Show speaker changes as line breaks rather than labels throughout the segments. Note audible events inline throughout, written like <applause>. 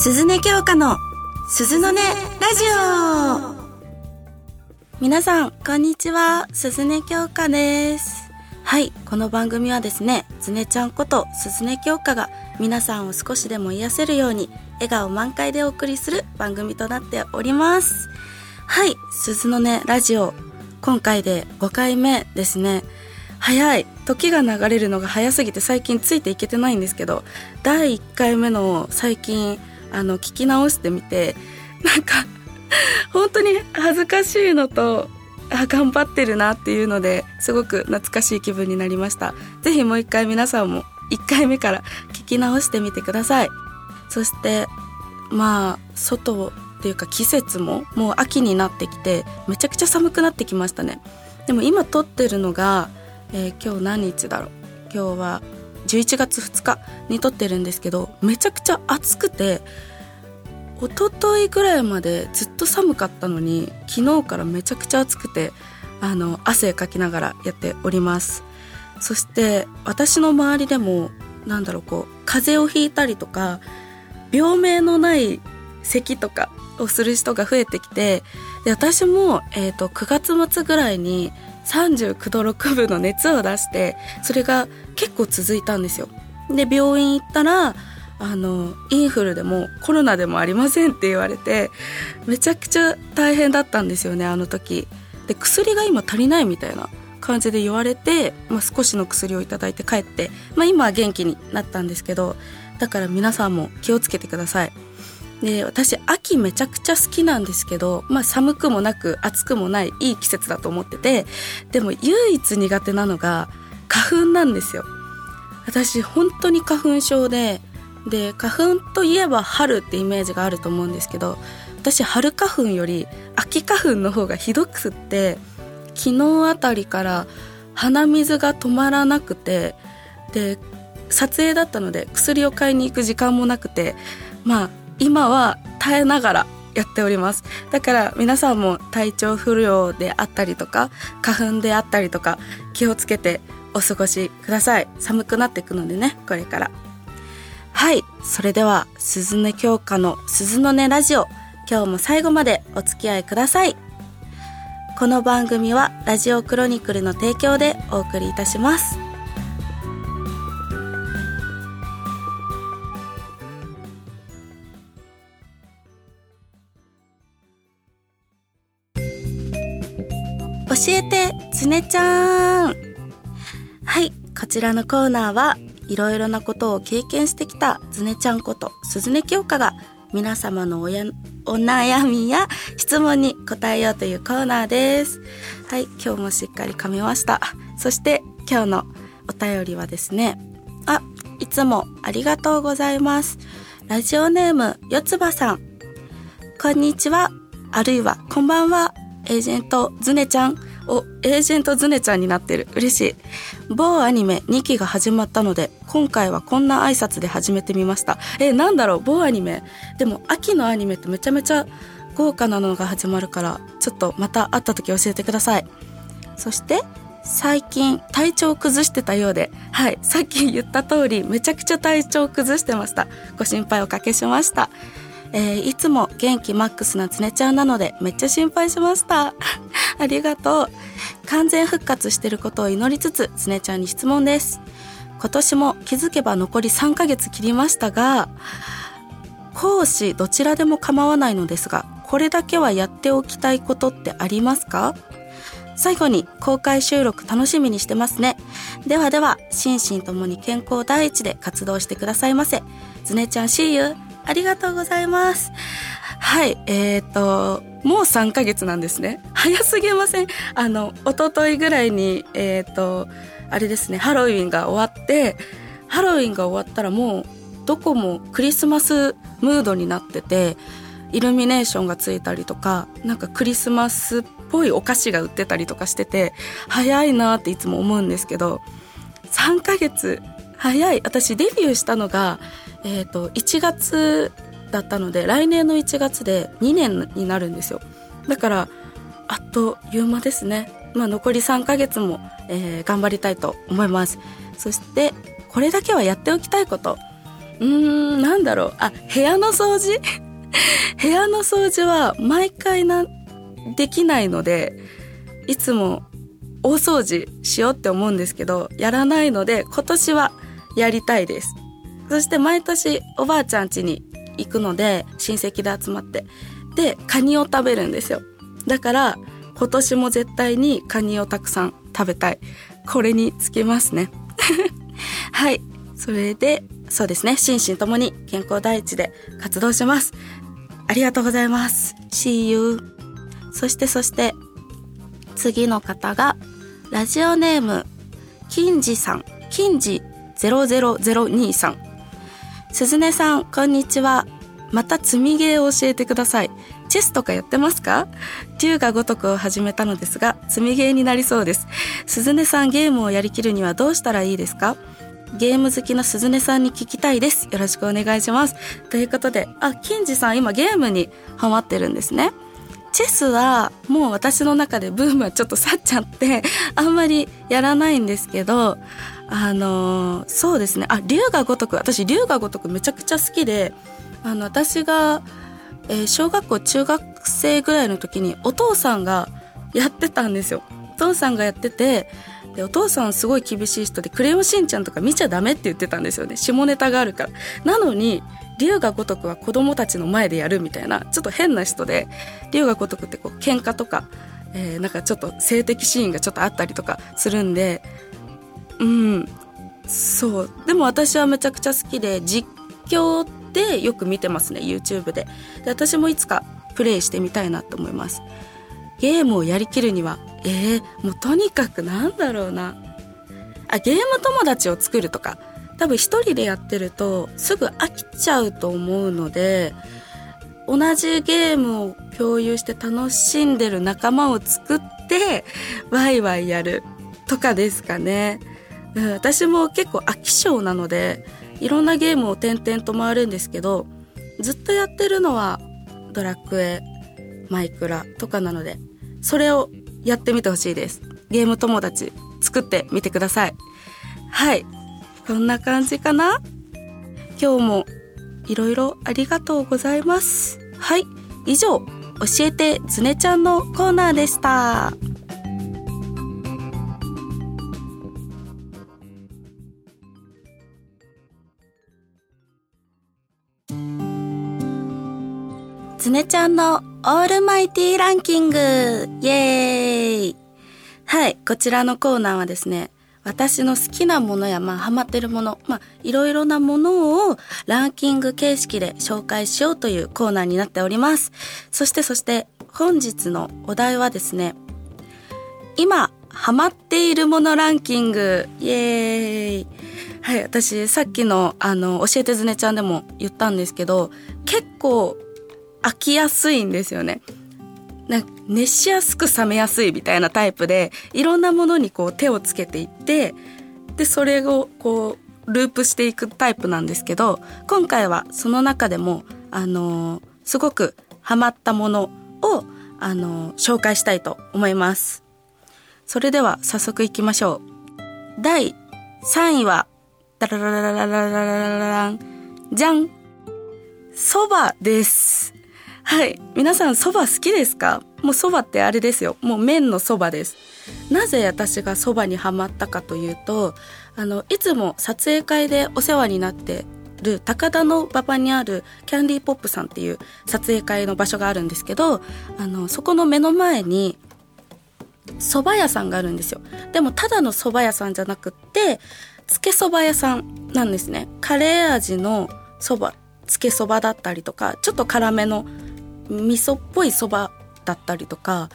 鈴音京香の鈴の音ラジオ。皆さんこんにちは。鈴音京香です。はいこの番組はですねつねちゃんこと鈴音京香が皆さんを少しでも癒せるように笑顔満開でお送りする番組となっております。はい鈴の音ラジオ。今回で5回目ですね。早い。時が流れるのが早すぎて最近ついていけてないんですけど第1回目の最近あの聞き直してみてなんか <laughs> 本当に恥ずかしいのとあ頑張ってるなっていうのですごく懐かしい気分になりました。是非もう一回皆さんも1回目から聞き直してみてください。そしてまあ外っていうか季節ももう秋になってきてめちゃくちゃ寒くなってきましたね。でも今撮ってるのが、えー、今日何日だろう？今日は11月2日に撮ってるんですけどめちゃくちゃ暑くて一昨日ぐらいまでずっと寒かったのに昨日からめちゃくちゃ暑くてあの汗かきながらやっております。そして私の周りでもなんだろうこう風邪をひいたりとか病名のない咳とかをする人が増えてきてで私も、えーと、9月末ぐらいに39度6分の熱を出してそれが結構続いたんですよ。で病院行ったらあのインフルでもコロナでもありませんって言われてめちゃくちゃ大変だったんですよねあの時。で薬が今足りないみたいな感じで言われて、まあ、少しの薬を頂いて帰って、まあ、今は元気になったんですけどだから皆さんも気をつけてください。で私秋めちゃくちゃ好きなんですけど、まあ、寒くもなく暑くもないいい季節だと思っててでも唯一苦手なのが花粉なんですよ。私本当に花粉症でで花粉といえば春ってイメージがあると思うんですけど私春花粉より秋花粉の方がひどくって昨日あたりから鼻水が止まらなくてで撮影だったので薬を買いに行く時間もなくてまあ今は耐えながらやっております。だから皆さんも体調不良であったりとか花粉であったりとか気をつけてお過ごしください。寒くなっていくのでねこれから。はいそれでは鈴音京香の鈴の音ラジオ今日も最後までお付き合いください。この番組はラジオクロニクルの提供でお送りいたします。教えてつねちゃん。はいこちらのコーナーはいろいろなことを経験してきたつねちゃんこと鈴音京香が皆様のおやお悩みや質問に答えようというコーナーです。はい今日もしっかり噛みました。そして今日のお便りはですねあいつもありがとうございます。ラジオネームよつばさん。こんにちは。あるいはこんばんは。エージェントズネちゃん。お、エージェントズネちゃんになってる。嬉しい。某アニメ2期が始まったので、今回はこんな挨拶で始めてみました。え、なんだろう某アニメ？でも、秋のアニメってめちゃめちゃ豪華なのが始まるから、ちょっとまた会った時教えてください。そして、最近体調を崩してたようで、はい、さっき言った通りめちゃくちゃ体調を崩してました。ご心配おかけしました。えー、いつも元気マックスなつねちゃんなのでめっちゃ心配しました。<laughs> ありがとう。完全復活してることを祈りつつ、つねちゃんに質問です。今年も気づけば残り3ヶ月切りましたが、講師どちらでも構わないのですが、これだけはやっておきたいことってありますか？最後に公開収録楽しみにしてますね。ではでは、心身ともに健康第一で活動してくださいませ。ずねちゃん See you! ありがとうございます。はい、えっ、ー、と、もう3ヶ月なんですね。早すぎませんあの、一昨日ぐらいに、えっ、ー、と、あれですね、ハロウィンが終わって、ハロウィンが終わったらもう、どこもクリスマスムードになってて、イルミネーションがついたりとか、なんかクリスマスっぽいお菓子が売ってたりとかしてて、早いなっていつも思うんですけど、3ヶ月、早い。私デビューしたのが、えっ、ー、と、1月だったので来年の1月で2年になるんですよ。だからあっという間ですね。まあ残り3ヶ月も、えー、頑張りたいと思います。そしてこれだけはやっておきたいこと。うーん、なんだろう。あ、部屋の掃除？<laughs> 部屋の掃除は毎回な、できないので、いつも大掃除しようって思うんですけど、やらないので、今年はやりたいです。そして毎年おばあちゃん家に行くので、親戚で集まって。で、カニを食べるんですよ。だから、今年も絶対にカニをたくさん食べたい。これにつきますね。<laughs> はい。それで、そうですね。心身ともに健康第一で活動します。ありがとうございます。See you. そしてそして、次の方が、ラジオネーム、金次さん。金次0002さん。鈴音さん、こんにちは。また積みゲーを教えてください。チェスとかやってますか？竜が如くを始めたのですが、積みゲーになりそうです。鈴音さんゲームをやりきるにはどうしたらいいですか？ゲーム好きの鈴音さんに聞きたいです。よろしくお願いします。ということで、あ、金次さん今ゲームにハマってるんですね。チェスはもう私の中でブームはちょっと去っちゃって、<laughs> あんまりやらないんですけど、あの、そうですね。あ、竜が如く。私、竜が如くめちゃくちゃ好きで、あの、私が、えー、小学校中学生ぐらいの時にお父さんがやってたんですよ。お父さんがやってて、で、お父さんすごい厳しい人で、クレヨンしんちゃんとか見ちゃダメって言ってたんですよね。下ネタがあるから。なのに、龍が如くは子供たちの前でやるみたいな、ちょっと変な人で、龍が如くってこう、喧嘩とか、えー、なんかちょっと性的シーンがちょっとあったりとかするんで、うん、そう。でも私はめちゃくちゃ好きで、実況でよく見てますね YouTube で。で私もいつかプレイしてみたいなと思います。ゲームをやりきるにはえー、もうとにかくなんだろうな。あゲーム友達を作るとか多分一人でやってるとすぐ飽きちゃうと思うので同じゲームを共有して楽しんでる仲間を作ってワイワイやるとかですかね、うん、私も結構飽き性なのでいろんなゲームを点々と回るんですけど、ずっとやってるのはドラクエ、マイクラとかなので、それをやってみてほしいです。ゲーム友達作ってみてください。はい。こんな感じかな？今日もいろいろありがとうございます。はい。以上、教えてずねちゃんのコーナーでした。つねちゃんのオールマイティーランキングイェーイはい、こちらのコーナーはですね、私の好きなものや、まあ、ハマってるもの、まあ、いろいろなものをランキング形式で紹介しようというコーナーになっております。そして、そして、本日のお題はですね、今、ハマっているものランキング、イエーイはい、私、さっきの、あの、教えてずねちゃんでも言ったんですけど、結構、飽きやすいんですよね。な熱しやすく冷めやすいみたいなタイプで、いろんなものにこう手をつけていって、で、それをこう、ループしていくタイプなんですけど、今回はその中でも、あのー、すごくハマったものを、あのー、紹介したいと思います。それでは早速行きましょう。第3位は、ダラララララララララン、じゃん蕎麦です。はい。皆さん蕎麦好きですか？もう蕎麦ってあれですよ。もう麺の蕎麦です。なぜ私が蕎麦にハマったかというと、あの、いつも撮影会でお世話になってる高田の馬場にあるキャンディーポップさんっていう撮影会の場所があるんですけど、あの、そこの目の前に蕎麦屋さんがあるんですよ。でもただの蕎麦屋さんじゃなくって、つけ蕎麦屋さんなんですね。カレー味の蕎麦、つけ蕎麦だったりとか、ちょっと辛めの味噌っぽいそばだったりとか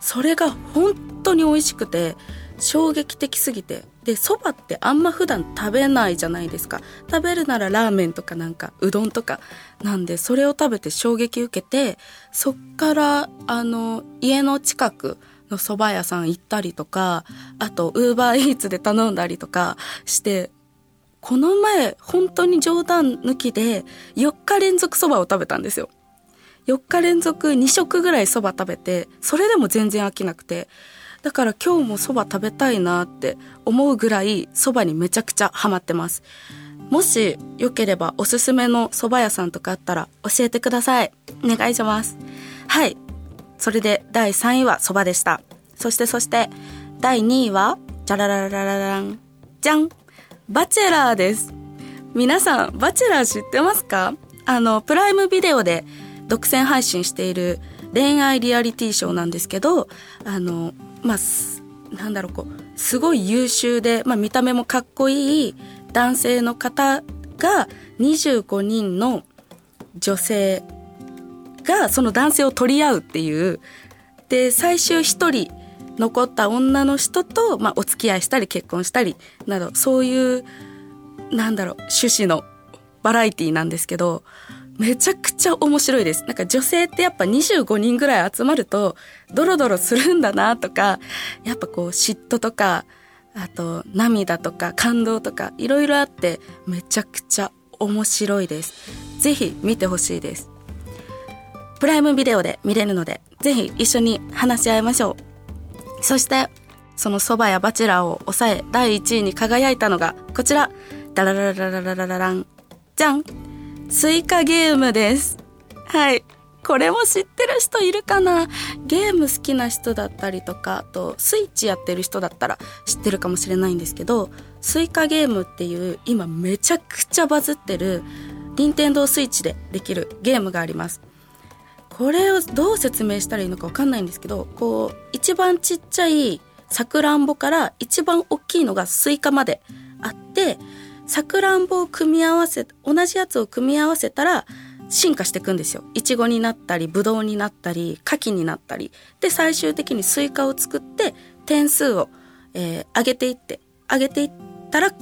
それが本当に美味しくて衝撃的すぎて。でそばってあんま普段食べないじゃないですか。食べるならラーメンとかなんかうどんとか。なんでそれを食べて衝撃受けてそっからあの家の近くの蕎麦屋さん行ったりとかあとウーバーイーツで頼んだりとかしてこの前本当に冗談抜きで4日連続蕎麦を食べたんですよ。4日連続2食ぐらいそば食べて、それでも全然飽きなくて、だから今日もそば食べたいなって思うぐらいそばにめちゃくちゃハマってます。もしよければおすすめの蕎麦屋さんとかあったら教えてください。お願いします。はい。それで第3位は蕎麦でした。そしてそして第2位は、じゃららららららん。じゃんバチェラーです。皆さん、バチェラー知ってますか？あの、プライムビデオで独占配信している恋愛リアリティショーなんですけど、あの、まあ、なんだろう、こう、すごい優秀で、まあ、見た目もかっこいい男性の方が25人の女性がその男性を取り合うっていう、で、最終1人残った女の人と、まあ、お付き合いしたり結婚したりなどそういうなんだろう趣旨のバラエティーなんですけどめちゃくちゃ面白いです。なんか女性ってやっぱ25人ぐらい集まると、ドロドロするんだなとか、やっぱこう嫉妬とか、あと涙とか感動とか、いろいろあって、めちゃくちゃ面白いです。ぜひ見てほしいです。プライムビデオで見れるので、ぜひ一緒に話し合いましょう。そして、その蕎麦やバチェラーを抑え、第1位に輝いたのが、こちら、ダラララララララン、じゃんスイカゲームです。はい。これも知ってる人いるかな？ゲーム好きな人だったりとか、あとスイッチやってる人だったら知ってるかもしれないんですけど、スイカゲームっていう今めちゃくちゃバズってる任天堂スイッチでできるゲームがあります。これをどう説明したらいいのか分かんないんですけどこう一番ちっちゃいさくらんぼから一番大きいのがスイカまであってさくらんぼを組み合わせ同じやつを組み合わせたら進化していくんですよ。いちごになったり、ぶどうになったり、柿になったり。で、最終的にスイカを作って、点数を、えー、上げていって、上げていったら、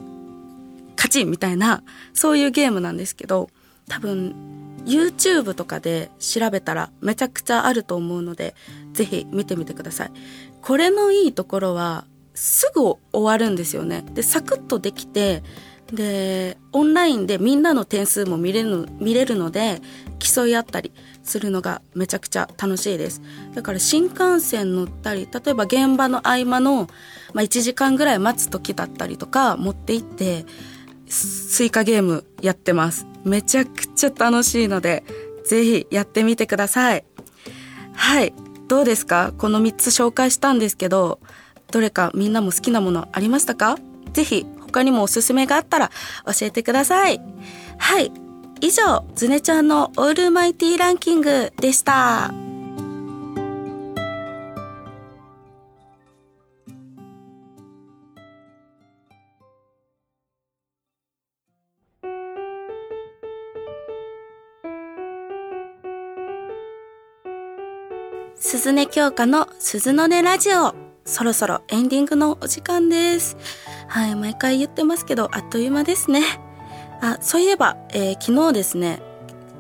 勝ちみたいな、そういうゲームなんですけど、多分、YouTube とかで調べたらめちゃくちゃあると思うので、ぜひ見てみてください。これのいいところは、すぐ終わるんですよね。で、サクッとできて、で、オンラインでみんなの点数も見れる見れるので、競い合ったりするのがめちゃくちゃ楽しいです。だから新幹線乗ったり、例えば現場の合間の、まあ、1時間ぐらい待つ時だったりとか持って行って、スイカゲームやってます。めちゃくちゃ楽しいので、ぜひやってみてください。はい。どうですか？この3つ紹介したんですけど、どれかみんなも好きなものありましたか？ぜひ他にもおすすめがあったら教えてください。はい。以上、ズネちゃんのオールマイティランキングでした。鈴音京香の鈴の音ラジオ。そろそろエンディングのお時間です。はい、毎回言ってますけど、あっという間ですね。あ、そういえば、えー、昨日ですね、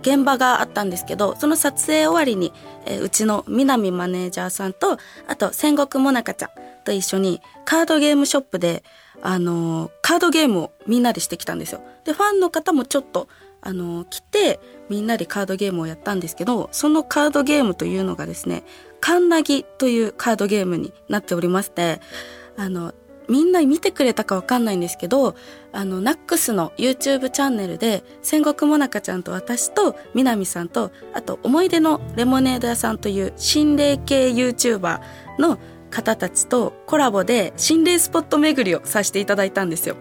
現場があったんですけど、その撮影終わりに、えー、うちの南マネージャーさんと、あと戦国もなかちゃんと一緒にカードゲームショップで、あのー、カードゲームをみんなでしてきたんですよ。で、ファンの方もちょっと、あのー、来て、みんなでカードゲームをやったんですけど、そのカードゲームというのがですね、カンナギというカードゲームになっておりまして、あの、みんな見てくれたかわかんないんですけど、あの、ナックスの YouTube チャンネルで、戦国もなかちゃんと私と、みなみさんと、あと、思い出のレモネード屋さんという心霊系 YouTuber の方たちとコラボで心霊スポット巡りをさせていただいたんですよ。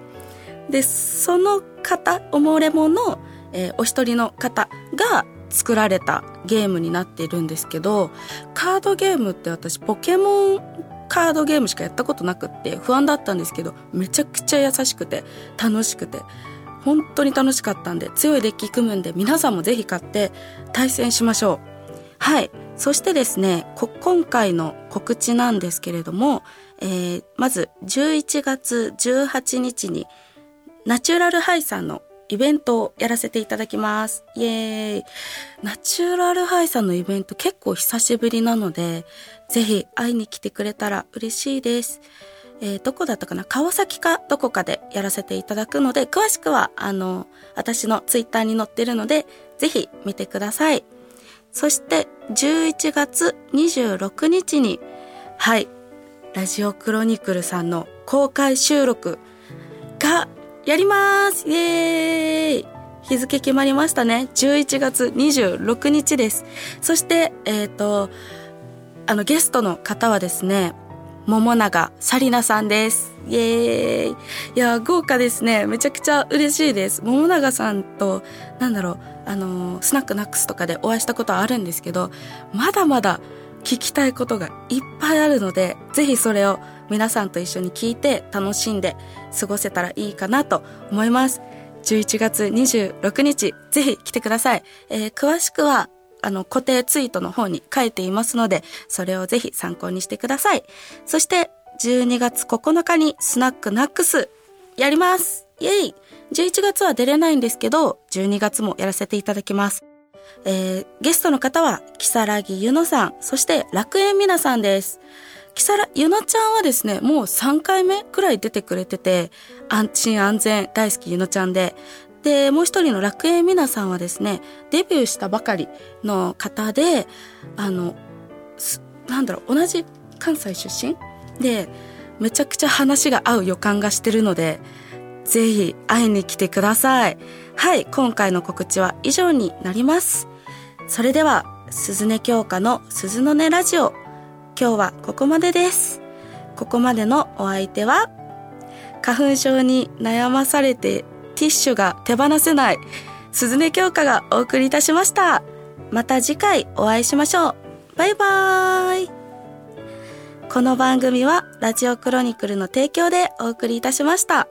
で、その方、おもれもの、えー、お一人の方が作られたゲームになっているんですけど、カードゲームって私ポケモンカードゲームしかやったことなくって不安だったんですけど、めちゃくちゃ優しくて楽しくて、本当に楽しかったんで、強いデッキ組むんで皆さんもぜひ買って対戦しましょう。はい。そしてですね、今回の告知なんですけれども、えー、まず11月18日にナチュラルハイさんのイベントをやらせていただきます。イエーイ。ナチュラルハイさんのイベント結構久しぶりなので、ぜひ会いに来てくれたら嬉しいです。えー、どこだったかな？川崎かどこかでやらせていただくので、詳しくは、あの、私のツイッターに載ってるので、ぜひ見てください。そして、11月26日に、はい、ラジオクロニクルさんの公開収録がやりまーすイエーイ日付決まりましたね。11月26日です。そして、えっ、ー、と、あの、ゲストの方はですね、桃永紗理奈さんです。イエーイ。いや、豪華ですね。めちゃくちゃ嬉しいです。桃永さんと、なんだろう、あの、スナックナックスとかでお会いしたことはあるんですけど、まだまだ聞きたいことがいっぱいあるので、ぜひそれを皆さんと一緒に聞いて楽しんで過ごせたらいいかなと思います。11月26日、ぜひ来てください。えー、詳しくは、あの、固定ツイートの方に書いていますので、それをぜひ参考にしてください。そして、12月9日にスナックナックス、やりますイェイ !11 月は出れないんですけど、12月もやらせていただきます。えー、ゲストの方は、木更木ゆのさん、そして楽園みなさんです。木更ゆのちゃんはですね、もう3回目くらい出てくれてて、安心安全大好きゆのちゃんで、で、もう一人の楽園みなさんはですね、デビューしたばかりの方で、あの、なんだろう、同じ関西出身？で、めちゃくちゃ話が合う予感がしてるので、ぜひ会いに来てください。はい、今回の告知は以上になります。それでは、鈴音京香の鈴の音ラジオ。今日はここまでです。ここまでのお相手は、花粉症に悩まされてティッシュが手放せない鈴音京香がお送りいたしました。また次回お会いしましょう。バイバーイ。この番組はラジオクロニクルの提供でお送りいたしました。